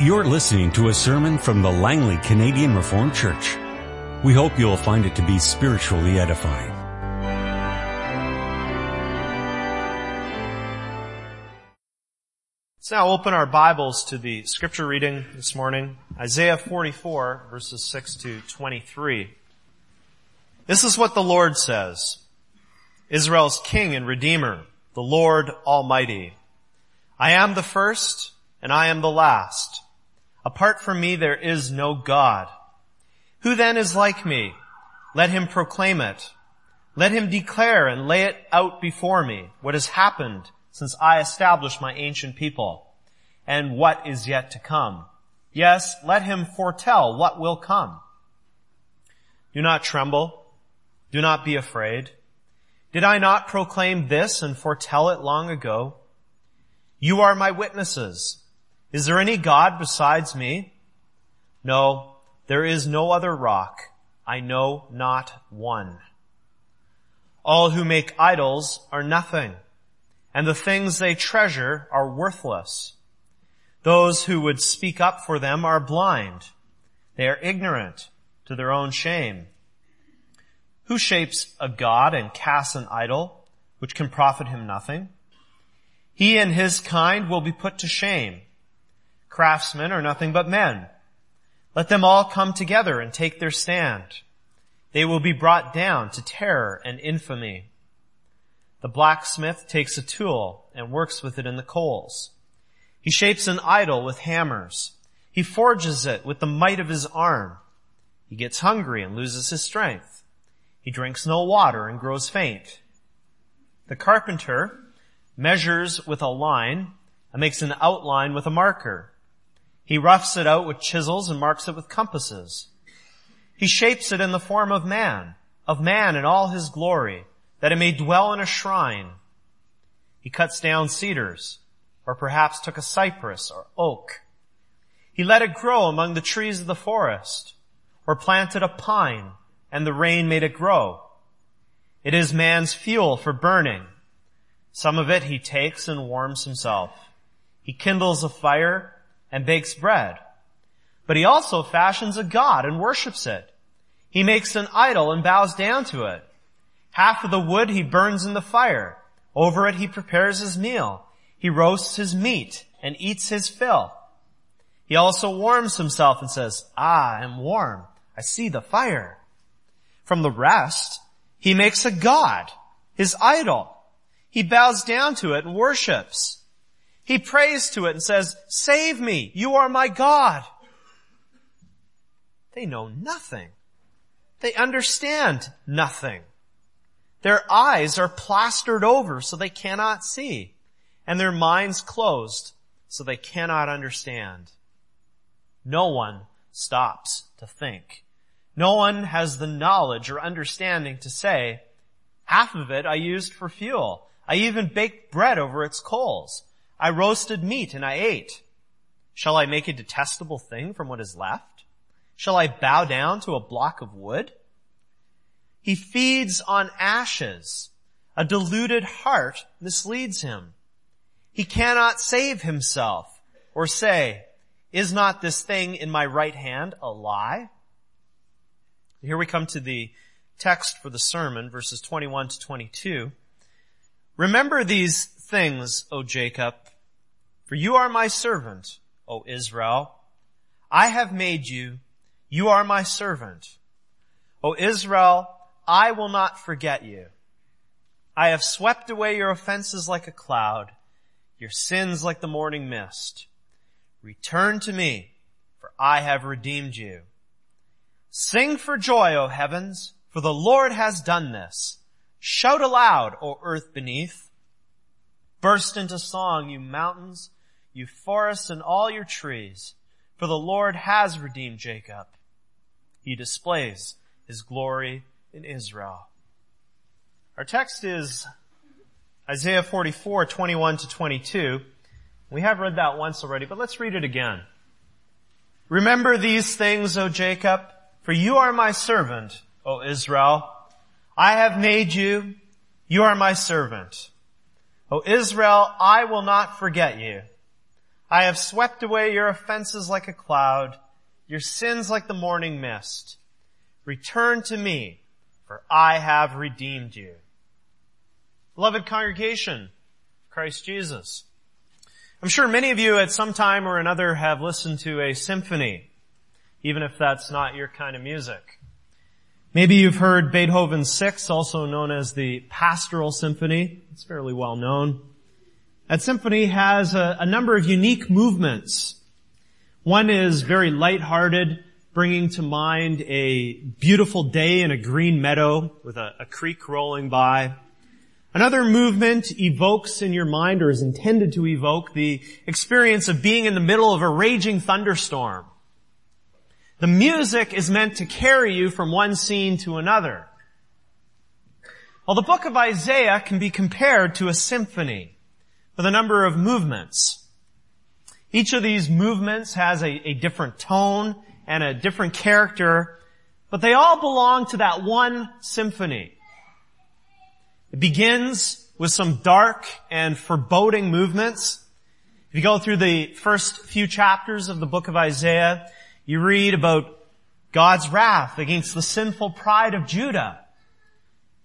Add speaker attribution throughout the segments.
Speaker 1: You're listening to a sermon from the Langley Canadian Reformed Church. We hope you'll find it to be spiritually edifying.
Speaker 2: Let's now open our Bibles to the scripture reading this morning, Isaiah 44 verses 6 to 23. This is what the Lord says, Israel's King and Redeemer, the Lord Almighty. I am the first and I am the last. Apart from me there is no God. Who then is like me? Let him proclaim it. Let him declare and lay it out before me what has happened since I established my ancient people and what is yet to come. Yes, let him foretell what will come. Do not tremble. Do not be afraid. Did I not proclaim this and foretell it long ago? You are my witnesses. Is there any God besides me? No, there is no other rock. I know not one. All who make idols are nothing, and the things they treasure are worthless. Those who would speak up for them are blind. They are ignorant to their own shame. Who shapes a god and casts an idol, which can profit him nothing? He and his kind will be put to shame. Craftsmen are nothing but men. Let them all come together and take their stand. They will be brought down to terror and infamy. The blacksmith takes a tool and works with it in the coals. He shapes an idol with hammers. He forges it with the might of his arm. He gets hungry and loses his strength. He drinks no water and grows faint. The carpenter measures with a line and makes an outline with a marker. He roughs it out with chisels and marks it with compasses. He shapes it in the form of man, of man in all his glory, that it may dwell in a shrine. He cuts down cedars, or perhaps took a cypress or oak. He let it grow among the trees of the forest, or planted a pine, and the rain made it grow. It is man's fuel for burning. Some of it he takes and warms himself. He kindles a fire and bakes bread. But he also fashions a god and worships it. He makes an idol and bows down to it. Half of the wood he burns in the fire. Over it he prepares his meal. He roasts his meat and eats his fill. He also warms himself and says, Ah, I am warm. I see the fire. From the rest, he makes a god, his idol. He bows down to it and worships. He prays to it and says, save me, you are my God. They know nothing. They understand nothing. Their eyes are plastered over so they cannot see, and their minds closed so they cannot understand. No one stops to think. No one has the knowledge or understanding to say, half of it I used for fuel. I even baked bread over its coals. I roasted meat and I ate. Shall I make a detestable thing from what is left? Shall I bow down to a block of wood? He feeds on ashes. A deluded heart misleads him. He cannot save himself or say, is not this thing in my right hand a lie? Here we come to the text for the sermon, verses 21 to 22. Remember these things, O Jacob, for you are my servant, O Israel. I have made you. You are my servant. O Israel, I will not forget you. I have swept away your offenses like a cloud, your sins like the morning mist. Return to me, for I have redeemed you. Sing for joy, O heavens, for the Lord has done this. Shout aloud, O earth beneath. Burst into song, you mountains, you forests and all your trees, for the Lord has redeemed Jacob. He displays his glory in Israel. Our text is Isaiah 44, 21 to 22. We have read that once already, but let's read it again. Remember these things, O Jacob, for you are my servant, O Israel. I have made you. You are my servant. O Israel, I will not forget you. I have swept away your offenses like a cloud, your sins like the morning mist. Return to me, for I have redeemed you. Beloved congregation, Christ Jesus. I'm sure many of you at some time or another have listened to a symphony, even if that's not your kind of music. Maybe you've heard Beethoven's Sixth, also known as the Pastoral Symphony. It's fairly well known. That symphony has a, a number of unique movements. One is very light-hearted, bringing to mind a beautiful day in a green meadow with a, a creek rolling by. Another movement evokes in your mind or is intended to evoke the experience of being in the middle of a raging thunderstorm. The music is meant to carry you from one scene to another. Well, the book of Isaiah can be compared to a symphony with a number of movements. Each of these movements has a, a different tone and a different character, but they all belong to that one symphony. It begins with some dark and foreboding movements. If you go through the first few chapters of the book of Isaiah, you read about God's wrath against the sinful pride of Judah.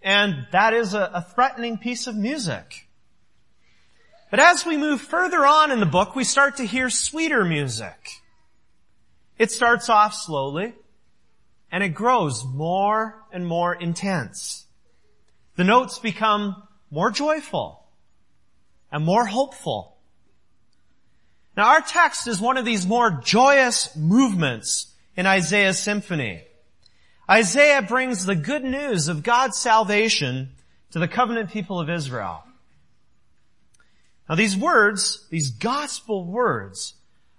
Speaker 2: And that is a, a, threatening piece of music. But as we move further on in the book, we start to hear sweeter music. It starts off slowly, and it grows more and more intense. The notes become more joyful and more hopeful. Now our text is one of these more joyous movements in Isaiah's symphony. Isaiah brings the good news of God's salvation to the covenant people of Israel. Now these words, these gospel words,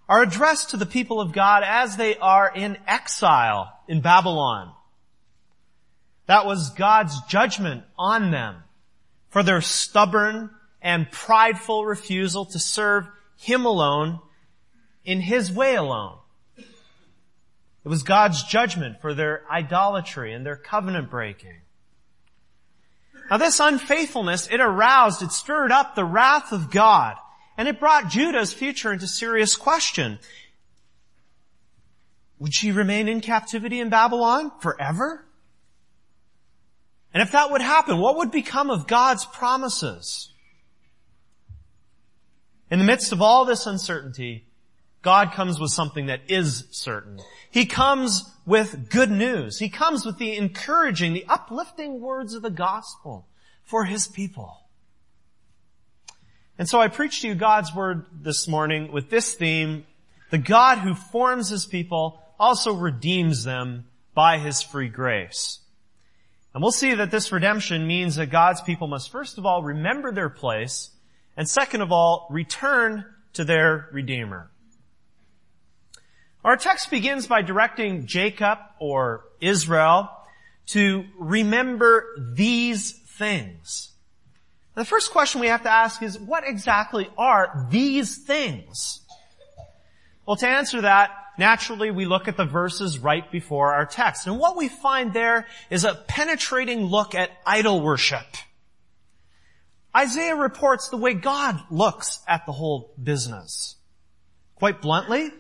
Speaker 2: are addressed to the people of God as they are in exile in Babylon. That was God's judgment on them for their stubborn and prideful refusal to serve Him alone in His way alone. It was God's judgment for their idolatry and their covenant breaking. Now this unfaithfulness, it aroused, it stirred up the wrath of God, and it brought Judah's future into serious question. Would she remain in captivity in Babylon forever? And if that would happen, what would become of God's promises? In the midst of all this uncertainty, God comes with something that is certain. He comes with good news. He comes with the encouraging, the uplifting words of the gospel for His people. And so I preach to you God's word this morning with this theme, the God who forms His people also redeems them by His free grace. And we'll see that this redemption means that God's people must first of all remember their place, and second of all, return to their Redeemer. Our text begins by directing Jacob or Israel to remember these things. the first question we have to ask is, what exactly are these things? Well, to answer that, naturally we look at the verses right before our text. And what we find there is a penetrating look at idol worship. Isaiah reports the way God looks at the whole business. Quite bluntly,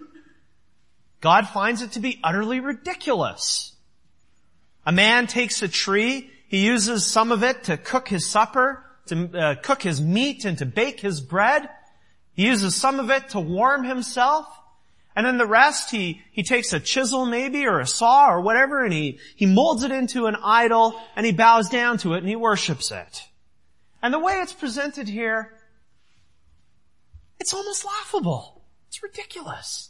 Speaker 2: God finds it to be utterly ridiculous. A man takes a tree, he uses some of it to cook his supper, to uh, cook his meat and to bake his bread. He uses some of it to warm himself. And then the rest, he, he takes a chisel maybe or a saw or whatever and he, he molds it into an idol and he bows down to it and he worships it. And the way it's presented here, it's almost laughable. It's ridiculous.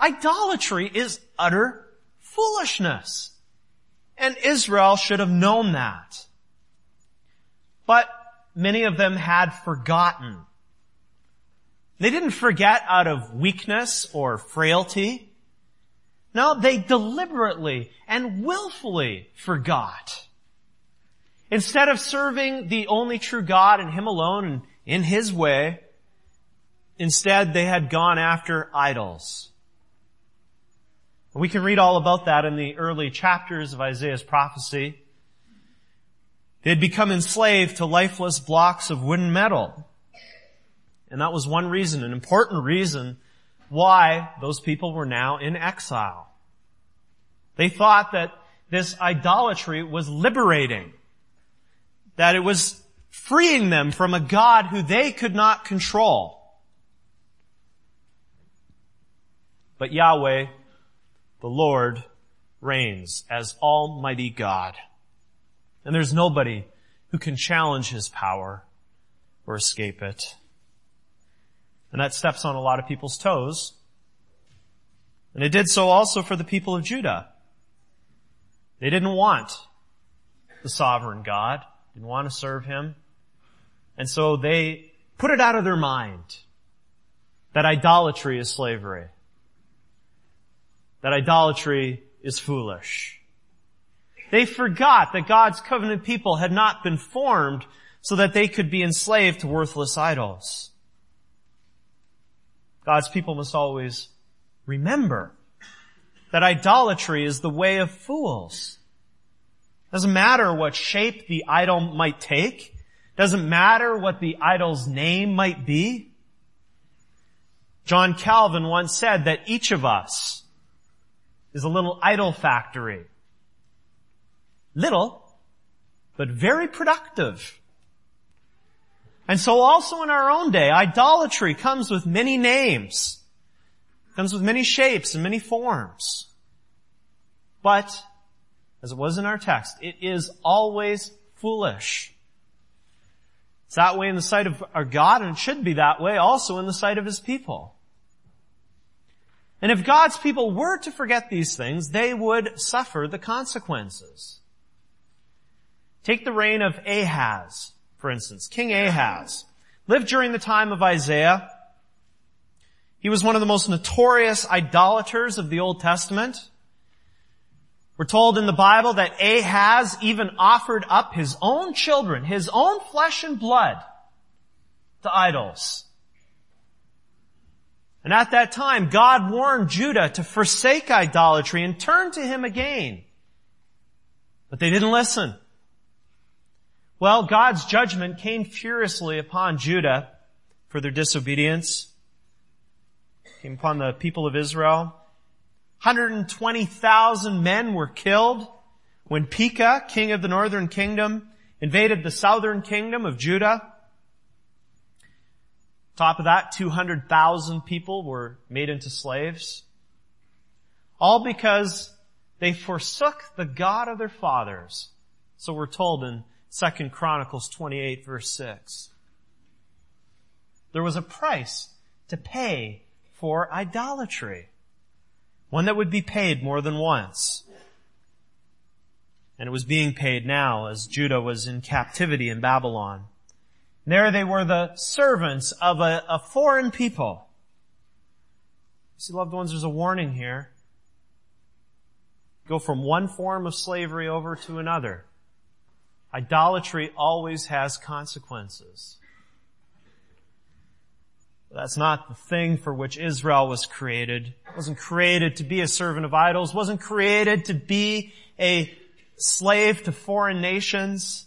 Speaker 2: Idolatry is utter foolishness. And Israel should have known that. But many of them had forgotten they didn't forget out of weakness or frailty. No, they deliberately and willfully forgot. Instead of serving the only true God and Him alone and in His way, instead they had gone after idols. We can read all about that in the early chapters of Isaiah's prophecy. They had become enslaved to lifeless blocks of wooden metal. And that was one reason, an important reason why those people were now in exile. They thought that this idolatry was liberating. That it was freeing them from a God who they could not control. But Yahweh, the Lord, reigns as Almighty God. And there's nobody who can challenge His power or escape it. And that steps on a lot of people's toes. And it did so also for the people of Judah. They didn't want the sovereign God, didn't want to serve Him. And so they put it out of their mind that idolatry is slavery. That idolatry is foolish. They forgot that God's covenant people had not been formed so that they could be enslaved to worthless idols. God's people must always remember that idolatry is the way of fools. Doesn't matter what shape the idol might take. Doesn't matter what the idol's name might be. John Calvin once said that each of us is a little idol factory. Little, but very productive. And so also in our own day, idolatry comes with many names, comes with many shapes and many forms. But, as it was in our text, it is always foolish. It's that way in the sight of our God and it should be that way also in the sight of His people. And if God's people were to forget these things, they would suffer the consequences. Take the reign of Ahaz, for instance. King Ahaz lived during the time of Isaiah. He was one of the most notorious idolaters of the Old Testament. We're told in the Bible that Ahaz even offered up his own children, his own flesh and blood, to idols. And at that time, God warned Judah to forsake idolatry and turn to Him again. But they didn't listen. Well, God's judgment came furiously upon Judah for their disobedience. Came upon the people of Israel. 120,000 men were killed when Pekah, king of the northern kingdom, invaded the southern kingdom of Judah. Top of that, 200,000 people were made into slaves. All because they forsook the God of their fathers. So we're told in 2 Chronicles 28 verse 6. There was a price to pay for idolatry. One that would be paid more than once. And it was being paid now as Judah was in captivity in Babylon. There they were the servants of a, a foreign people. See, loved ones, there's a warning here. Go from one form of slavery over to another. Idolatry always has consequences. That's not the thing for which Israel was created. It wasn't created to be a servant of idols. It wasn't created to be a slave to foreign nations.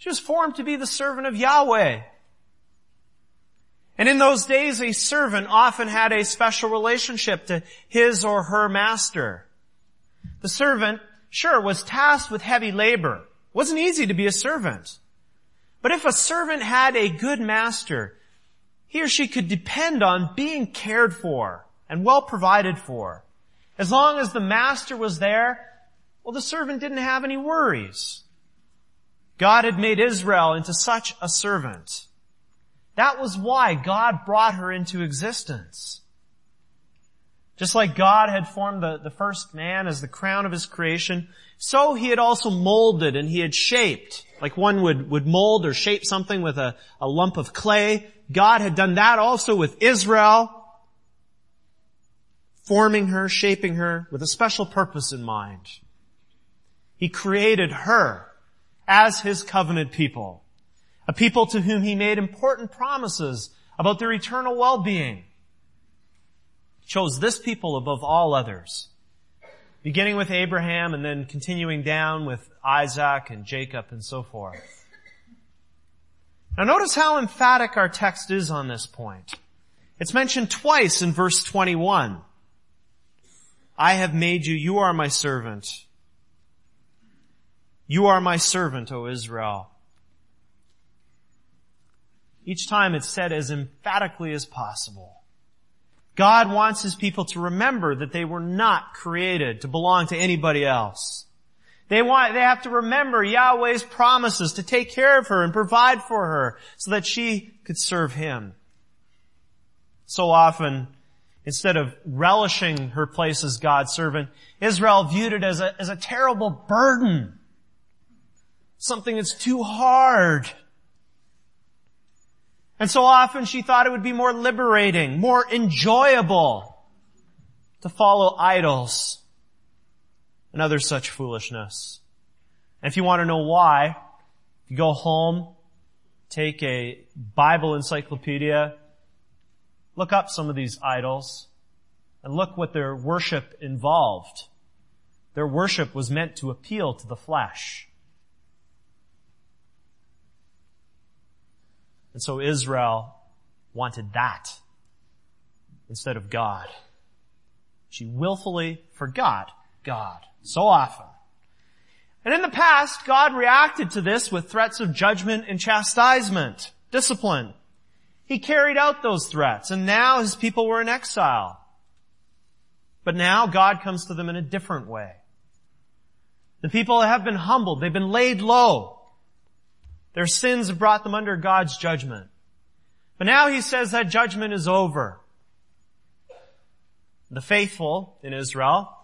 Speaker 2: She was formed to be the servant of Yahweh. And in those days, a servant often had a special relationship to his or her master. The servant, sure, was tasked with heavy labor. It wasn't easy to be a servant. But if a servant had a good master, he or she could depend on being cared for and well provided for. As long as the master was there, well, the servant didn't have any worries. God had made Israel into such a servant. That was why God brought her into existence. Just like God had formed the, the first man as the crown of his creation, so he had also molded and he had shaped, like one would, would mold or shape something with a, a lump of clay. God had done that also with Israel, forming her, shaping her with a special purpose in mind. He created her as his covenant people. A people to whom he made important promises about their eternal well-being. Chose this people above all others. Beginning with Abraham and then continuing down with Isaac and Jacob and so forth. Now notice how emphatic our text is on this point. It's mentioned twice in verse 21. I have made you, you are my servant. You are my servant, O Israel. Each time it's said as emphatically as possible. God wants His people to remember that they were not created to belong to anybody else. They want, they have to remember Yahweh's promises to take care of her and provide for her so that she could serve Him. So often, instead of relishing her place as God's servant, Israel viewed it as a, as a terrible burden. Something that's too hard. And so often she thought it would be more liberating, more enjoyable to follow idols and other such foolishness. And if you want to know why, you go home, take a Bible encyclopedia, look up some of these idols, and look what their worship involved. Their worship was meant to appeal to the flesh. And so Israel wanted that instead of God. She willfully forgot God so often. And in the past, God reacted to this with threats of judgment and chastisement, discipline. He carried out those threats, and now his people were in exile. But now God comes to them in a different way. The people have been humbled. They've been laid low. Their sins brought them under God's judgment. But now he says that judgment is over. The faithful in Israel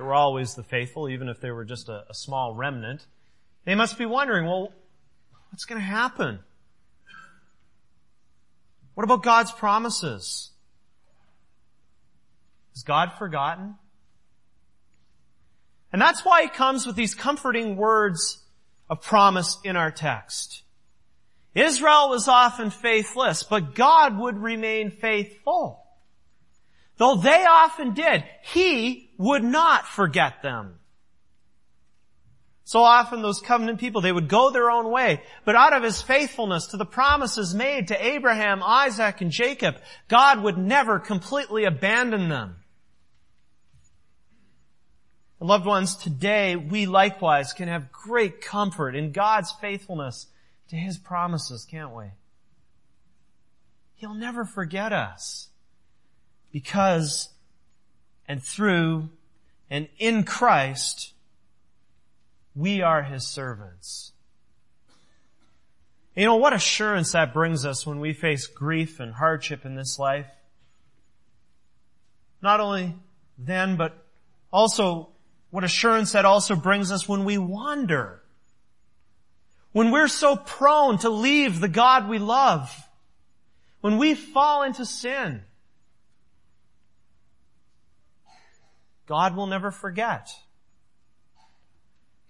Speaker 2: there were always the faithful, even if they were just a, a small remnant. They must be wondering, well, what's going to happen? What about God's promises? Is God forgotten? And that's why he comes with these comforting words of promise in our text. Israel was often faithless, but God would remain faithful. Though they often did, He would not forget them. So often those covenant people, they would go their own way, but out of His faithfulness to the promises made to Abraham, Isaac, and Jacob, God would never completely abandon them. And loved ones, today we likewise can have great comfort in God's faithfulness to His promises, can't we? He'll never forget us because and through and in Christ, we are His servants. You know, what assurance that brings us when we face grief and hardship in this life. Not only then, but also what assurance that also brings us when we wander. When we're so prone to leave the God we love. When we fall into sin. God will never forget.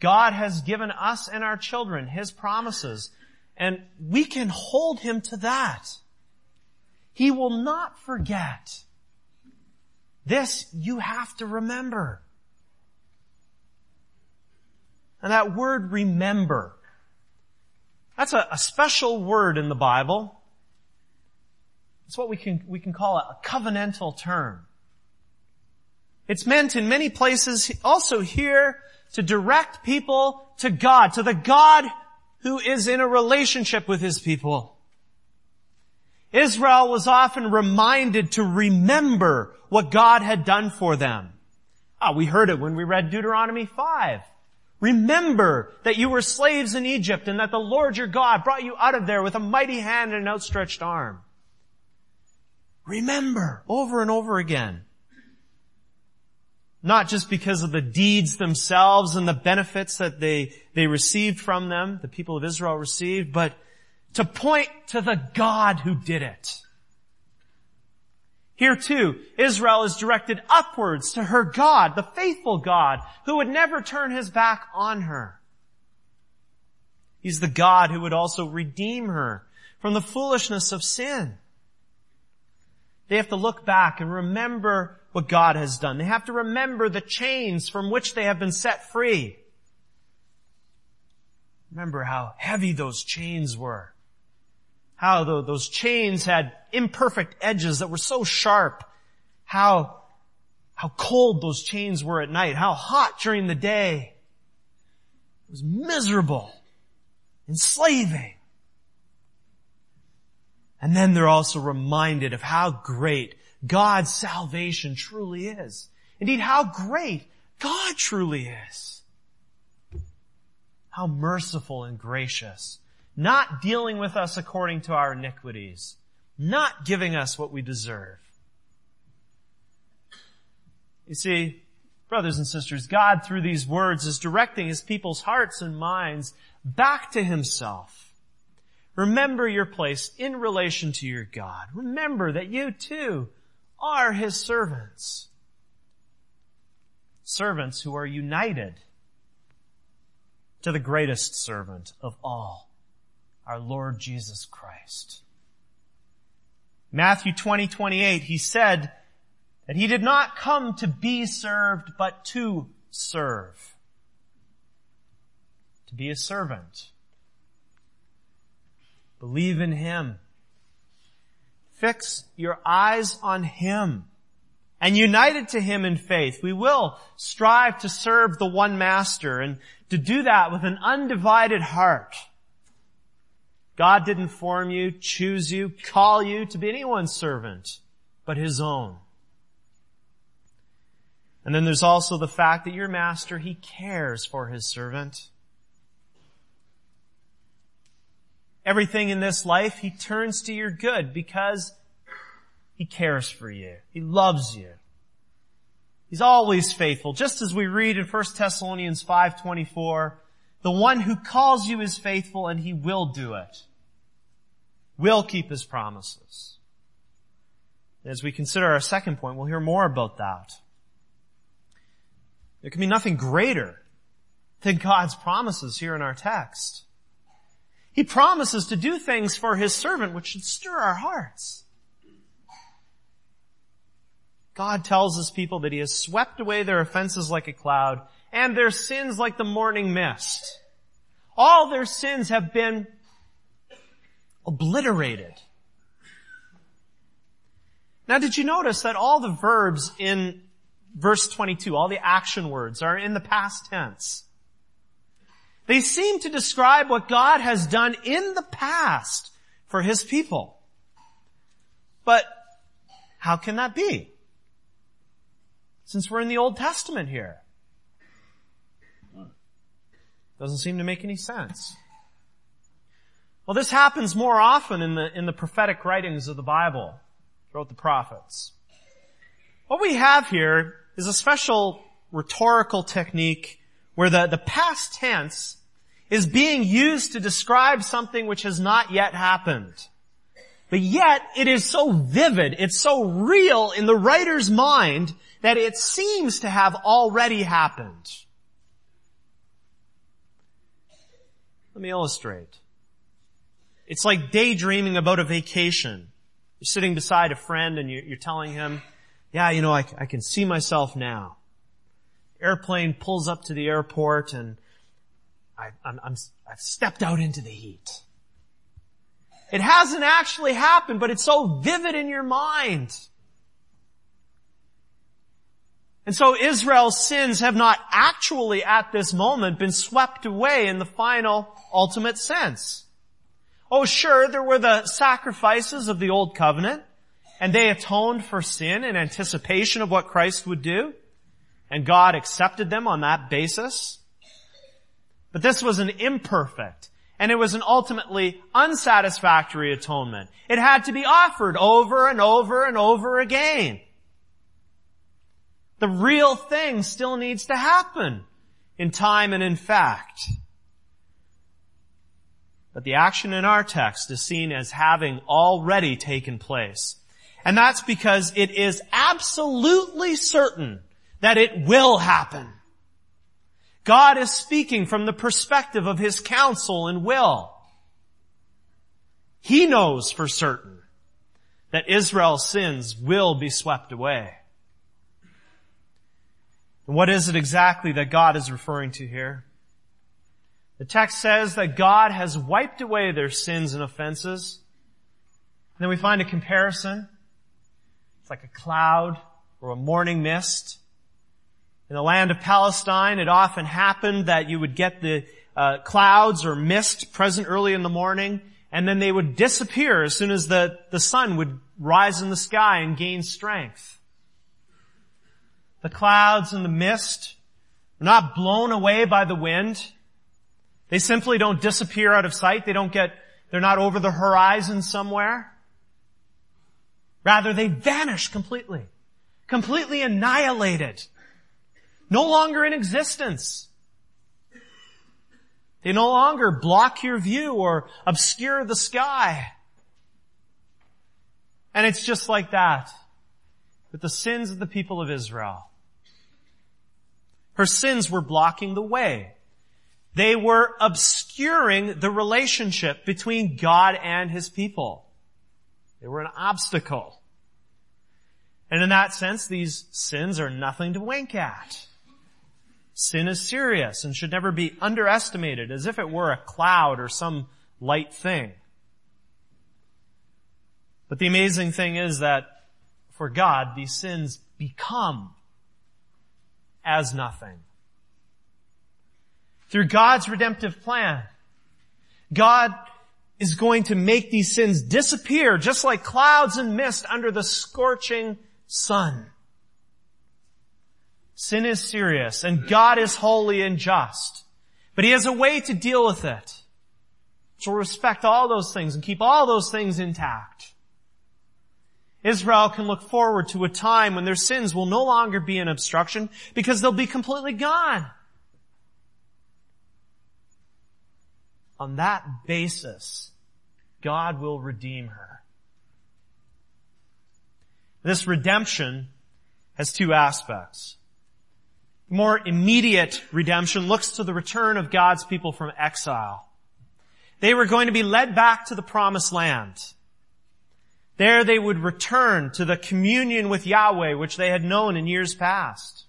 Speaker 2: God has given us and our children His promises, and we can hold Him to that. He will not forget. This you have to remember. And that word remember, that's a, a special word in the Bible. It's what we can, we can call a covenantal term. It's meant in many places also here to direct people to God, to the God who is in a relationship with his people. Israel was often reminded to remember what God had done for them. Ah, we heard it when we read Deuteronomy 5. Remember that you were slaves in Egypt and that the Lord your God brought you out of there with a mighty hand and an outstretched arm. Remember over and over again. Not just because of the deeds themselves and the benefits that they, they received from them, the people of Israel received, but to point to the God who did it. Here too, Israel is directed upwards to her God, the faithful God, who would never turn his back on her. He's the God who would also redeem her from the foolishness of sin. They have to look back and remember what God has done. They have to remember the chains from which they have been set free. Remember how heavy those chains were. How those chains had imperfect edges that were so sharp. How, how cold those chains were at night. How hot during the day. It was miserable. Enslaving. And then they're also reminded of how great God's salvation truly is. Indeed, how great God truly is. How merciful and gracious. Not dealing with us according to our iniquities. Not giving us what we deserve. You see, brothers and sisters, God through these words is directing His people's hearts and minds back to Himself. Remember your place in relation to your God. Remember that you too are His servants. Servants who are united to the greatest servant of all, our Lord Jesus Christ. Matthew 20, 28, he said that he did not come to be served, but to serve. To be a servant. Believe in him. Fix your eyes on him and united to him in faith, we will strive to serve the one master and to do that with an undivided heart. God didn't form you, choose you, call you to be anyone's servant, but his own. And then there's also the fact that your master, he cares for his servant. Everything in this life, he turns to your good because he cares for you. He loves you. He's always faithful. Just as we read in 1 Thessalonians 5.24, the one who calls you is faithful and he will do it. Will keep his promises. As we consider our second point, we'll hear more about that. There can be nothing greater than God's promises here in our text. He promises to do things for his servant which should stir our hearts. God tells his people that he has swept away their offenses like a cloud and their sins like the morning mist. All their sins have been obliterated. Now did you notice that all the verbs in verse 22, all the action words are in the past tense? They seem to describe what God has done in the past for His people. But how can that be? since we're in the Old Testament here? Doesn't seem to make any sense. Well, this happens more often in the, in the prophetic writings of the Bible, throughout the prophets. What we have here is a special rhetorical technique where the, the past tense is being used to describe something which has not yet happened. But yet, it is so vivid, it's so real in the writer's mind that it seems to have already happened. Let me illustrate. It's like daydreaming about a vacation. You're sitting beside a friend and you're, telling him, yeah, you know, I, can see myself now. Airplane pulls up to the airport and I've stepped out into the heat. It hasn't actually happened, but it's so vivid in your mind. And so Israel's sins have not actually at this moment been swept away in the final ultimate sense. Oh sure, there were the sacrifices of the old covenant, and they atoned for sin in anticipation of what Christ would do, and God accepted them on that basis. But this was an imperfect, and it was an ultimately unsatisfactory atonement. It had to be offered over and over and over again. The real thing still needs to happen in time and in fact. But the action in our text is seen as having already taken place. And that's because it is absolutely certain that it will happen. God is speaking from the perspective of His counsel and will. He knows for certain that Israel's sins will be swept away. And what is it exactly that God is referring to here? The text says that God has wiped away their sins and offenses. And then we find a comparison. It's like a cloud or a morning mist. In the land of Palestine, it often happened that you would get the uh, clouds or mist present early in the morning, and then they would disappear as soon as the, the sun would rise in the sky and gain strength. The clouds and the mist are not blown away by the wind. They simply don't disappear out of sight. They don't get, they're not over the horizon somewhere. Rather, they vanish completely. Completely annihilated no longer in existence. They no longer block your view or obscure the sky. And it's just like that with the sins of the people of Israel. Her sins were blocking the way. They were obscuring the relationship between God and His people. They were an obstacle. And in that sense, these sins are nothing to wink at. Sin is serious and should never be underestimated as if it were a cloud or some light thing. But the amazing thing is that for God, these sins become as nothing. Through God's redemptive plan, God is going to make these sins disappear just like clouds and mist under the scorching sun. Sin is serious and God is holy and just. But He has a way to deal with it. So respect all those things and keep all those things intact. Israel can look forward to a time when their sins will no longer be an obstruction because they'll be completely gone. On that basis, God will redeem her. This redemption has two aspects more immediate redemption looks to the return of God's people from exile. They were going to be led back to the promised land. There they would return to the communion with Yahweh which they had known in years past.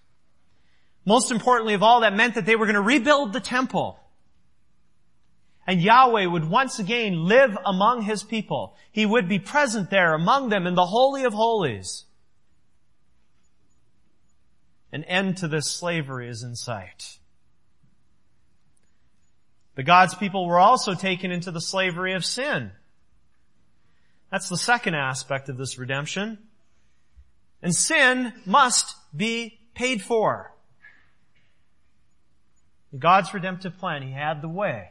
Speaker 2: Most importantly of all, that meant that they were going to rebuild the temple. And Yahweh would once again live among His people. He would be present there among them in the Holy of Holies. An end to this slavery is in sight. The God's people were also taken into the slavery of sin. That's the second aspect of this redemption. And sin must be paid for. In God's redemptive plan, He had the way.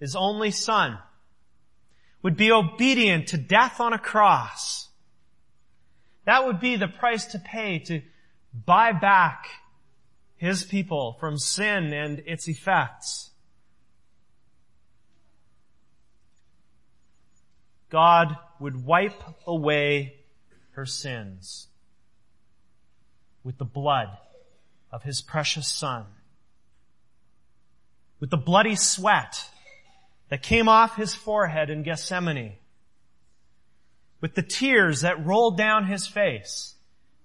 Speaker 2: His only Son would be obedient to death on a cross. That would be the price to pay to buy back his people from sin and its effects. God would wipe away her sins with the blood of his precious son. With the bloody sweat that came off his forehead in Gethsemane. With the tears that rolled down his face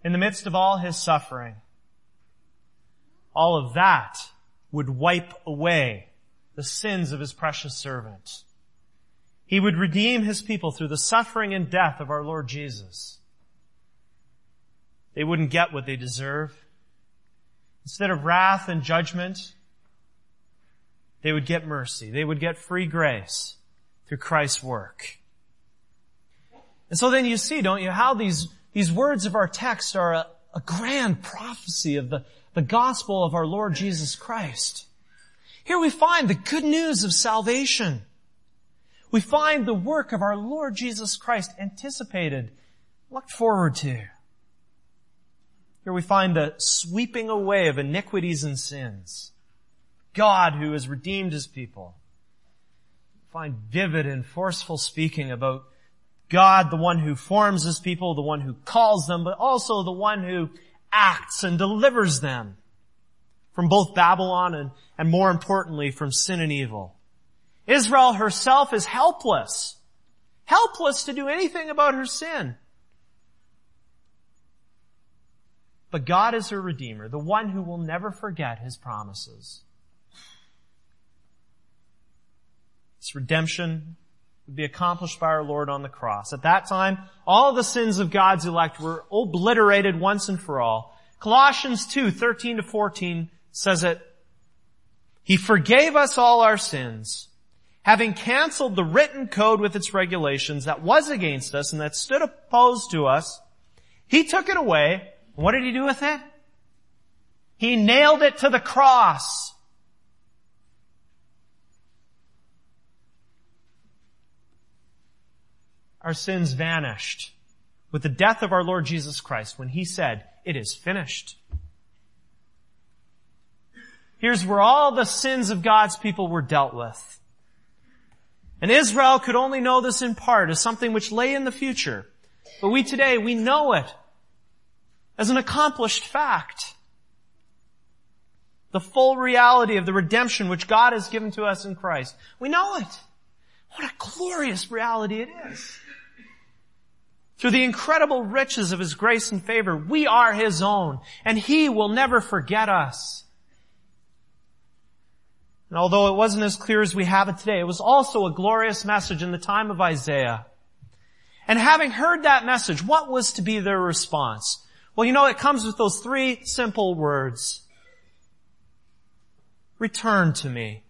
Speaker 2: in the midst of all his suffering. All of that would wipe away the sins of his precious servant. He would redeem his people through the suffering and death of our Lord Jesus. They wouldn't get what they deserve. Instead of wrath and judgment, they would get mercy. They would get free grace through Christ's work. And so then you see, don't you, how these these words of our text are a, a grand prophecy of the, the gospel of our Lord Jesus Christ. Here we find the good news of salvation. We find the work of our Lord Jesus Christ anticipated, looked forward to. Here we find the sweeping away of iniquities and sins. God who has redeemed his people. Find vivid and forceful speaking about God, the one who forms his people, the one who calls them, but also the one who acts and delivers them from both Babylon and, and more importantly from sin and evil. Israel herself is helpless. Helpless to do anything about her sin. But God is her Redeemer, the one who will never forget His promises. This redemption would be accomplished by our Lord on the cross. At that time, all the sins of God's elect were obliterated once and for all. Colossians 2, 13 to 14 says it, He forgave us all our sins, having canceled the written code with its regulations that was against us and that stood opposed to us. He took it away. What did He do with it? He nailed it to the cross. Our sins vanished with the death of our Lord Jesus Christ when He said, it is finished. Here's where all the sins of God's people were dealt with. And Israel could only know this in part as something which lay in the future. But we today, we know it as an accomplished fact the full reality of the redemption which God has given to us in Christ. We know it. What a glorious reality it is. Through the incredible riches of His grace and favor, we are His own, and He will never forget us. And although it wasn't as clear as we have it today, it was also a glorious message in the time of Isaiah. And having heard that message, what was to be their response? Well, you know, it comes with those three simple words return to me.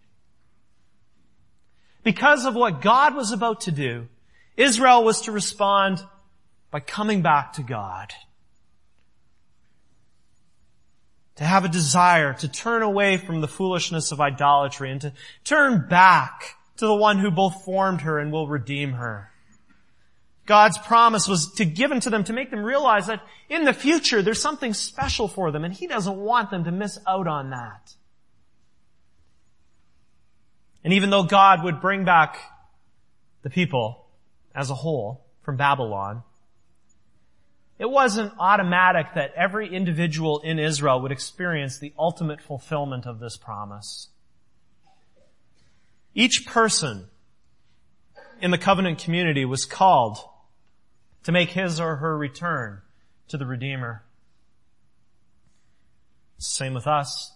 Speaker 2: Because of what God was about to do, Israel was to respond by coming back to God. To have a desire to turn away from the foolishness of idolatry and to turn back to the one who both formed her and will redeem her. God's promise was to given to them to make them realize that in the future there's something special for them and He doesn't want them to miss out on that. And even though God would bring back the people as a whole from Babylon, it wasn't automatic that every individual in Israel would experience the ultimate fulfillment of this promise. Each person in the covenant community was called to make his or her return to the Redeemer. Same with us.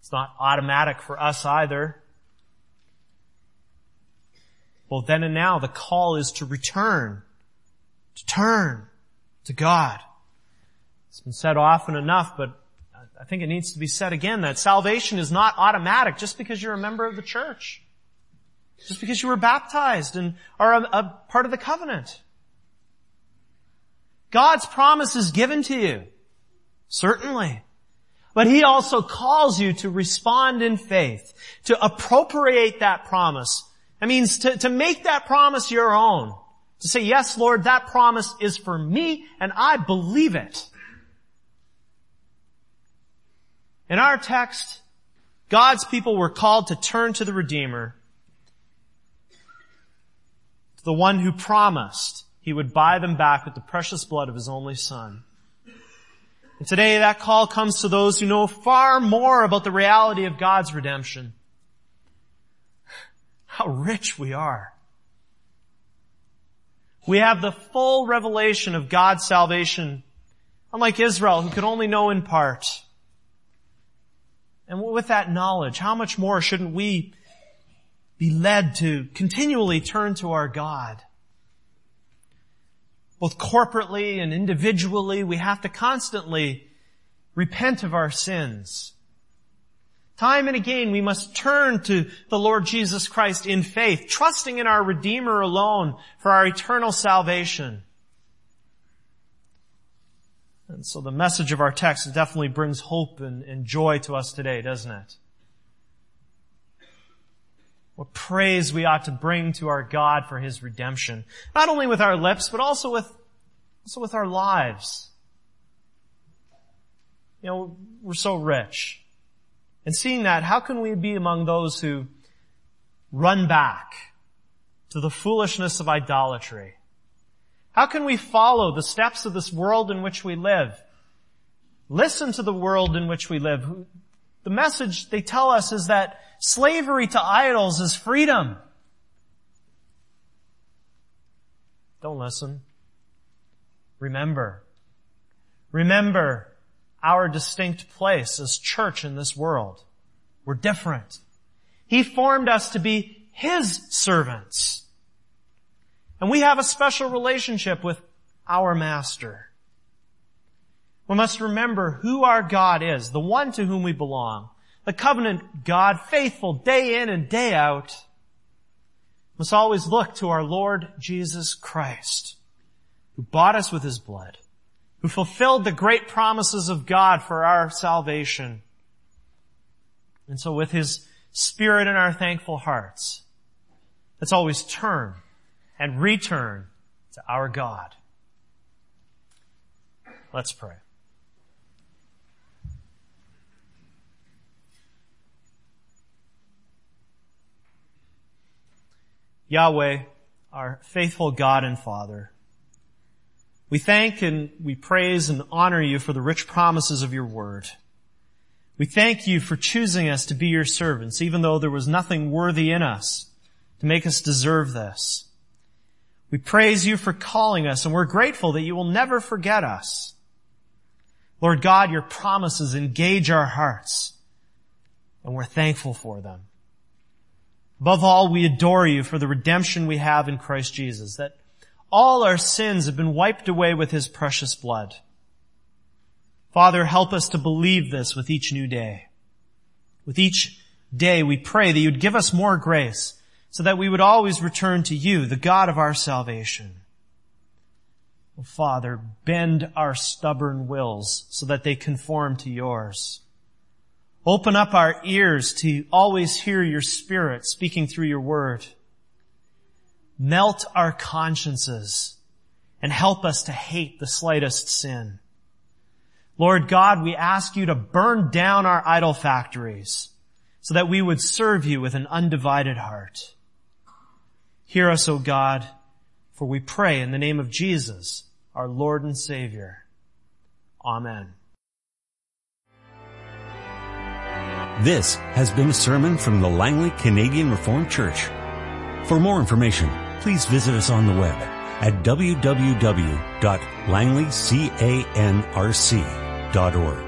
Speaker 2: It's not automatic for us either. Well, then and now the call is to return, to turn to God. It's been said often enough, but I think it needs to be said again that salvation is not automatic just because you're a member of the church. Just because you were baptized and are a, a part of the covenant. God's promise is given to you. Certainly. But He also calls you to respond in faith, to appropriate that promise that means to, to make that promise your own. To say, yes, Lord, that promise is for me and I believe it. In our text, God's people were called to turn to the Redeemer, to the one who promised he would buy them back with the precious blood of his only son. And today that call comes to those who know far more about the reality of God's redemption how rich we are. We have the full revelation of God's salvation, unlike Israel who could only know in part. And with that knowledge, how much more shouldn't we be led to continually turn to our God? Both corporately and individually, we have to constantly repent of our sins Time and again, we must turn to the Lord Jesus Christ in faith, trusting in our Redeemer alone for our eternal salvation. And so the message of our text definitely brings hope and, and joy to us today, doesn't it? What praise we ought to bring to our God for His redemption. Not only with our lips, but also with, also with our lives. You know, we're so rich. And seeing that, how can we be among those who run back to the foolishness of idolatry? How can we follow the steps of this world in which we live? Listen to the world in which we live. The message they tell us is that slavery to idols is freedom. Don't listen. Remember. Remember our distinct place as church in this world. We're different. He formed us to be His servants. And we have a special relationship with our Master. We must remember who our God is, the one to whom we belong, the covenant God, faithful day in and day out. Must always look to our Lord Jesus Christ, who bought us with His blood, who fulfilled the great promises of God for our salvation. And so with His Spirit in our thankful hearts, let's always turn and return to our God. Let's pray. Yahweh, our faithful God and Father, we thank and we praise and honor you for the rich promises of your word. We thank you for choosing us to be your servants, even though there was nothing worthy in us to make us deserve this. We praise you for calling us and we're grateful that you will never forget us. Lord God, your promises engage our hearts and we're thankful for them. Above all, we adore you for the redemption we have in Christ Jesus, that all our sins have been wiped away with his precious blood. Father, help us to believe this with each new day. With each day, we pray that you'd give us more grace so that we would always return to you, the God of our salvation. Oh, Father, bend our stubborn wills so that they conform to yours. Open up our ears to always hear your spirit speaking through your word. Melt our consciences and help us to hate the slightest sin. Lord God, we ask you to burn down our idol factories so that we would serve you with an undivided heart. Hear us, O God, for we pray in the name of Jesus, our Lord and Savior. Amen.
Speaker 1: This has been a sermon from the Langley Canadian Reformed Church. For more information, please visit us on the web at www.langleycanrc.org.